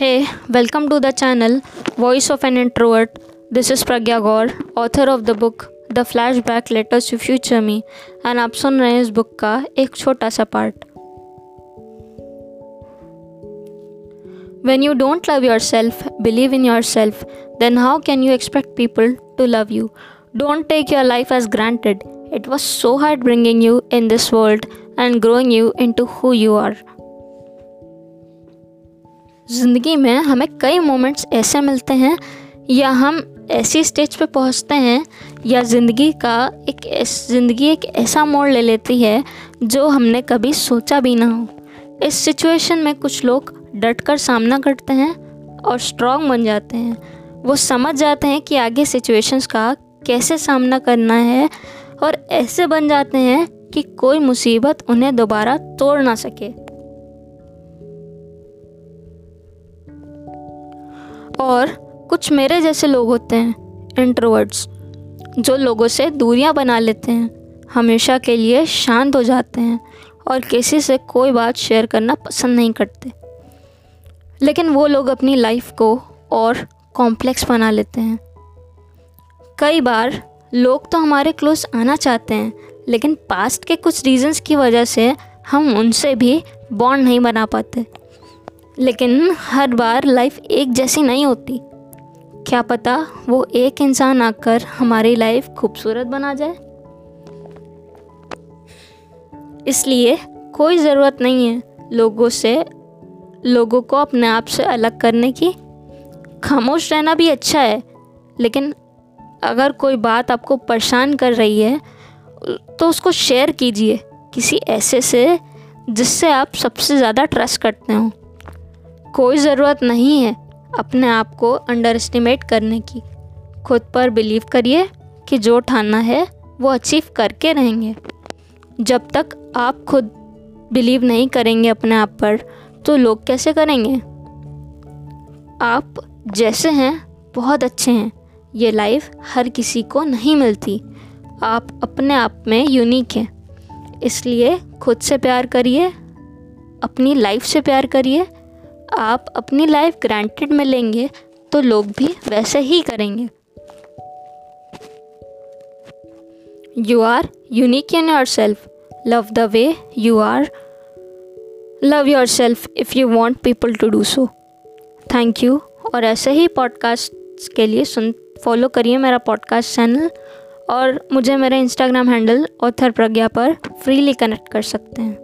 Hey, welcome to the channel Voice of an Introvert. This is Pragya Gaur, author of the book The Flashback Letters to Future Me and आप सुन रहे हैं इस book का एक छोटा सा part When you don't love yourself, believe in yourself, then how can you expect people to love you? Don't take your life as granted. It was so hard bringing you in this world and growing you into who you are. ज़िंदगी में हमें कई moments ऐसे मिलते हैं, या हम ऐसी स्टेज पे पहुँचते हैं, या ज़िंदगी का एक ज़िंदगी एक ऐसा मोड़ ले लेती है, जो हमने कभी सोचा भी ना हो। इस सिचुएशन में कुछ लोग डट कर सामना करते हैं और स्ट्रॉन्ग बन जाते हैं। वो समझ जाते हैं कि आगे सिचुएशंस का कैसे सामना करना है, और ऐसे बन जाते हैं कि कोई मुसीबत उन्हें दोबारा तोड़ ना सके। और कुछ मेरे जैसे लोग होते हैं इंट्रोवर्ड्स जो लोगों से दूरियाँ बना लेते हैं, हमेशा के लिए शांत हो जाते हैं और किसी से कोई बात शेयर करना पसंद नहीं करते। लेकिन वो लोग अपनी लाइफ को और कॉम्प्लेक्स बना लेते हैं। कई बार लोग तो हमारे क्लोज आना चाहते हैं, लेकिन पास्ट के कुछ रीजंस की वजह से हम उनसे भी बॉन्ड नहीं बना पाते। लेकिन हर बार लाइफ एक जैसी नहीं होती। क्या पता वो एक इंसान आकर हमारी लाइफ खूबसूरत बना जाए। इसलिए कोई ज़रूरत नहीं है लोगों से, लोगों को अपने आप से अलग करने की। खामोश रहना भी अच्छा है, लेकिन अगर कोई बात आपको परेशान कर रही है तो उसको शेयर कीजिए किसी ऐसे से जिससे आप सबसे ज़्यादा ट्रस्ट करते हो। कोई ज़रूरत नहीं है अपने आप को अंडर एस्टिमेट करने की। खुद पर बिलीव करिए कि जो ठाना है, वो अचीव करके रहेंगे। जब तक आप खुद बिलीव नहीं करेंगे अपने आप पर तो लोग कैसे करेंगे? आप जैसे हैं, बहुत अच्छे हैं। ये लाइफ हर किसी को नहीं मिलती। आप अपने आप में यूनिक हैं। इसलिए खुद से प्यार करिए, अपनी लाइफ से प्यार करिए आप अपनी लाइफ ग्रांटेड में लेंगे तो लोग भी वैसे ही करेंगे। You are unique in yourself love the way you are love yourself if you want people to do so thank you और ऐसे ही पॉडकास्ट के लिए सुन फॉलो करिए मेरा पॉडकास्ट चैनल और मुझे मेरे इंस्टाग्राम हैंडल ऑथर प्रज्ञा पर फ्रीली कनेक्ट कर सकते हैं।